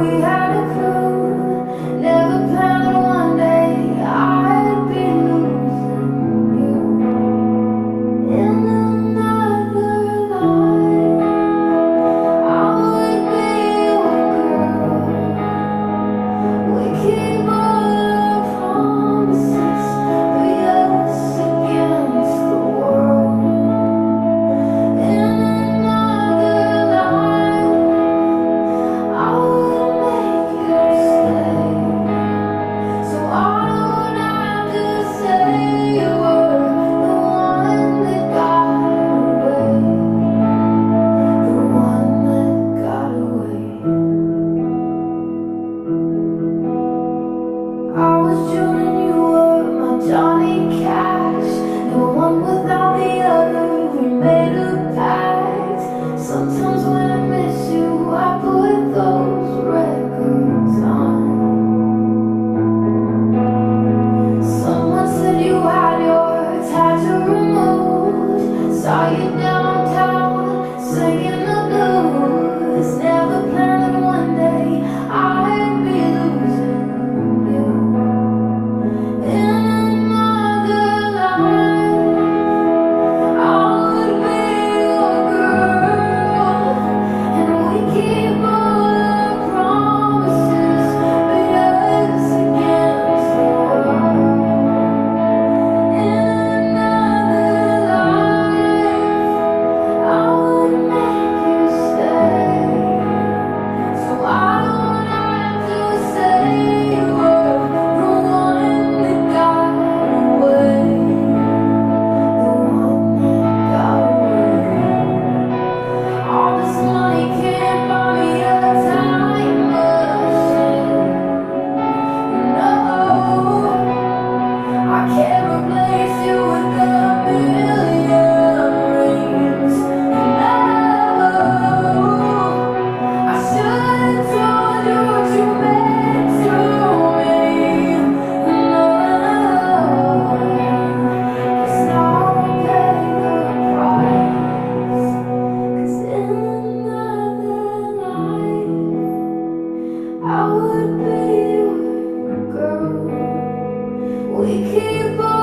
we have Saw you downtown We keep all